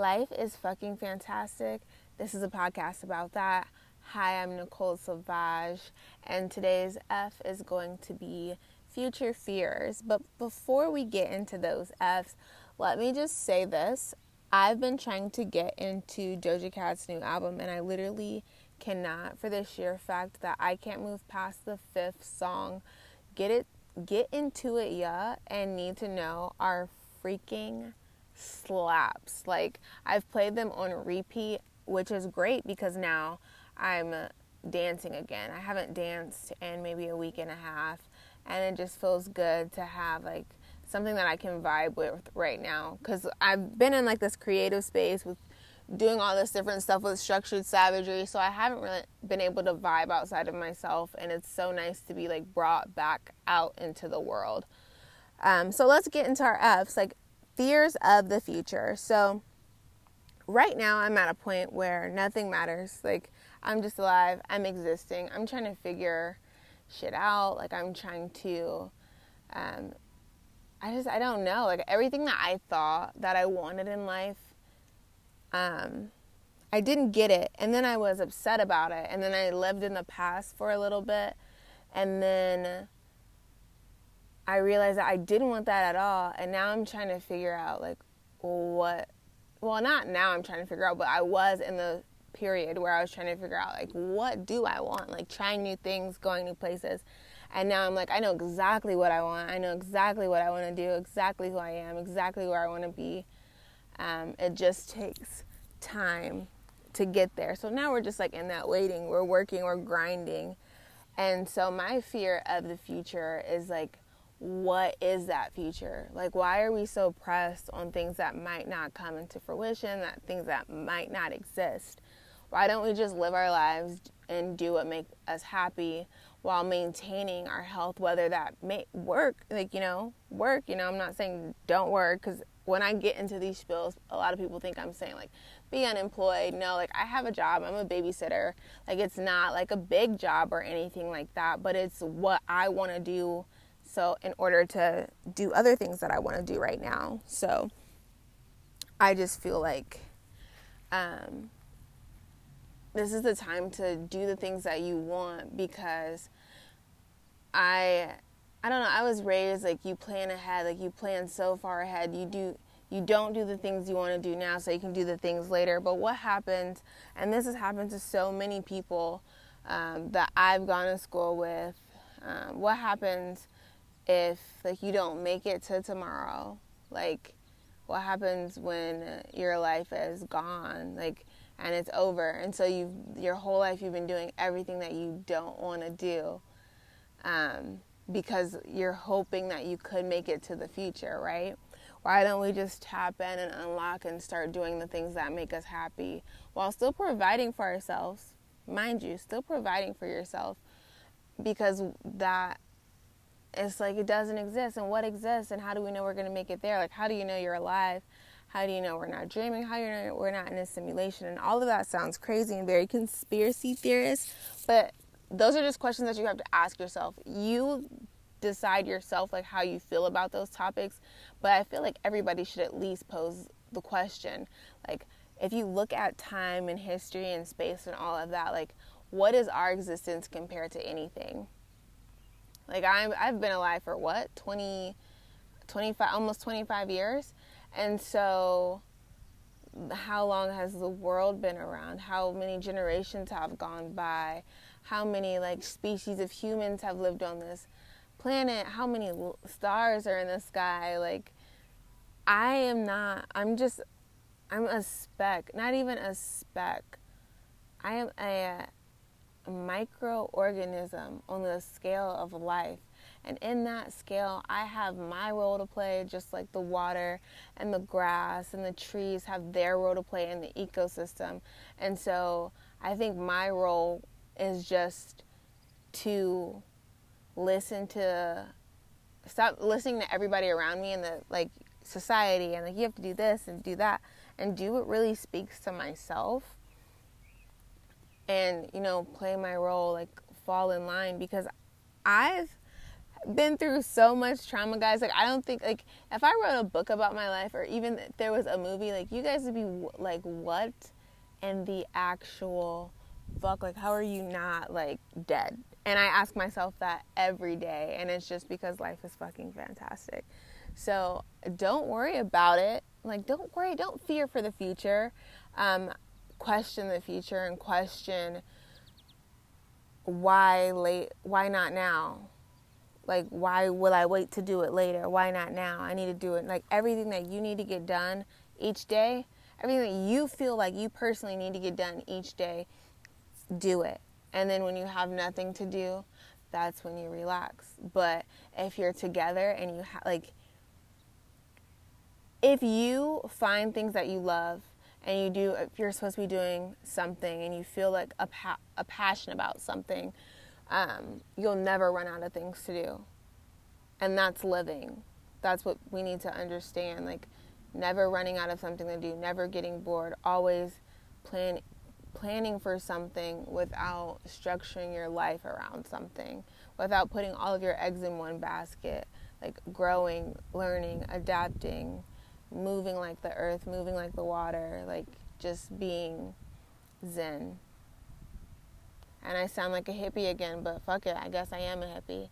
Life is fucking fantastic. This is a podcast about that. Hi, I'm Nicole Sauvage, and today's F is going to be future fears. But before we get into those F's, let me just say this. I've been trying to get into Doja Cat's new album, and I literally cannot for the sheer fact that I can't move past the fifth song. Get it, get into it, yeah, and need to know are freaking slaps. Like I've played them on repeat, which is great because now I'm dancing again. I haven't danced in maybe a week and a half, and it just feels good to have like something that I can vibe with right now because I've been in like this creative space with doing all this different stuff with structured savagery so i haven't really been able to vibe outside of myself and it's so nice to be like brought back out into the world um, so let's get into our f's like fears of the future so right now i'm at a point where nothing matters like i'm just alive i'm existing i'm trying to figure shit out like i'm trying to um, i just i don't know like everything that i thought that i wanted in life um, I didn't get it. And then I was upset about it. And then I lived in the past for a little bit. And then I realized that I didn't want that at all. And now I'm trying to figure out, like, what. Well, not now I'm trying to figure out, but I was in the period where I was trying to figure out, like, what do I want? Like, trying new things, going new places. And now I'm like, I know exactly what I want. I know exactly what I want to do, exactly who I am, exactly where I want to be. Um, it just takes time to get there. So now we're just like in that waiting, we're working, we're grinding. And so my fear of the future is like, what is that future? Like, why are we so pressed on things that might not come into fruition, that things that might not exist? Why don't we just live our lives and do what makes us happy while maintaining our health, whether that may work, like, you know, work, you know, I'm not saying don't work because when I get into these spills, a lot of people think I'm saying like be unemployed. No, like I have a job. I'm a babysitter. Like it's not like a big job or anything like that, but it's what I want to do so in order to do other things that I want to do right now. So I just feel like um this is the time to do the things that you want because I I don't know. I was raised like you plan ahead, like you plan so far ahead. You do you don't do the things you want to do now so you can do the things later. But what happens, and this has happened to so many people um, that I've gone to school with, um, what happens if like you don't make it to tomorrow? Like what happens when your life is gone? Like and it's over. And so you your whole life you've been doing everything that you don't want to do. Um, because you're hoping that you could make it to the future, right? Why don't we just tap in and unlock and start doing the things that make us happy while still providing for ourselves? Mind you, still providing for yourself because that it's like it doesn't exist. And what exists, and how do we know we're going to make it there? Like, how do you know you're alive? How do you know we're not dreaming? How do you know we're not in a simulation? And all of that sounds crazy and very conspiracy theorist, but those are just questions that you have to ask yourself. You decide yourself like how you feel about those topics, but I feel like everybody should at least pose the question. Like if you look at time and history and space and all of that, like what is our existence compared to anything? Like I'm I've been alive for what? 20 25 almost 25 years. And so how long has the world been around? How many generations have gone by? how many like species of humans have lived on this planet, how many stars are in the sky. Like, I am not, I'm just, I'm a speck, not even a speck. I am a, a microorganism on the scale of life. And in that scale, I have my role to play, just like the water and the grass and the trees have their role to play in the ecosystem. And so I think my role is just to listen to stop listening to everybody around me and the like society and like you have to do this and do that and do what really speaks to myself and you know play my role like fall in line because i've been through so much trauma, guys. Like I don't think like if I wrote a book about my life or even if there was a movie, like you guys would be like, what? And the actual fuck, like how are you not like dead? And I ask myself that every day, and it's just because life is fucking fantastic. So don't worry about it. Like don't worry, don't fear for the future. Um, question the future and question why late why not now? Like why will i wait to do it later? Why not now? I need to do it. Like everything that you need to get done each day everything that you feel like you personally need to get done each day do it. And then when you have nothing to do that's when you relax. But if you're together and you have like if you find things that you love and you do if you're supposed to be doing something and you feel like a, pa- a passion about something um, you'll never run out of things to do. And that's living. That's what we need to understand like never running out of something to do never getting bored always plan planning for something without structuring your life around something without putting all of your eggs in one basket like growing learning adapting moving like the earth, moving like the water, like just being zen. And I sound like a hippie again, but fuck it, I guess I am a hippie.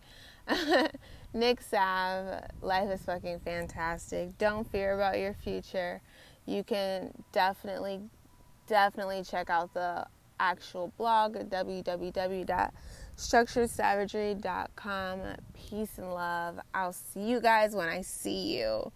Nick Sav, life is fucking fantastic. Don't fear about your future. You can definitely, definitely check out the actual blog at www.structuredsavagery.com. Peace and love. I'll see you guys when I see you.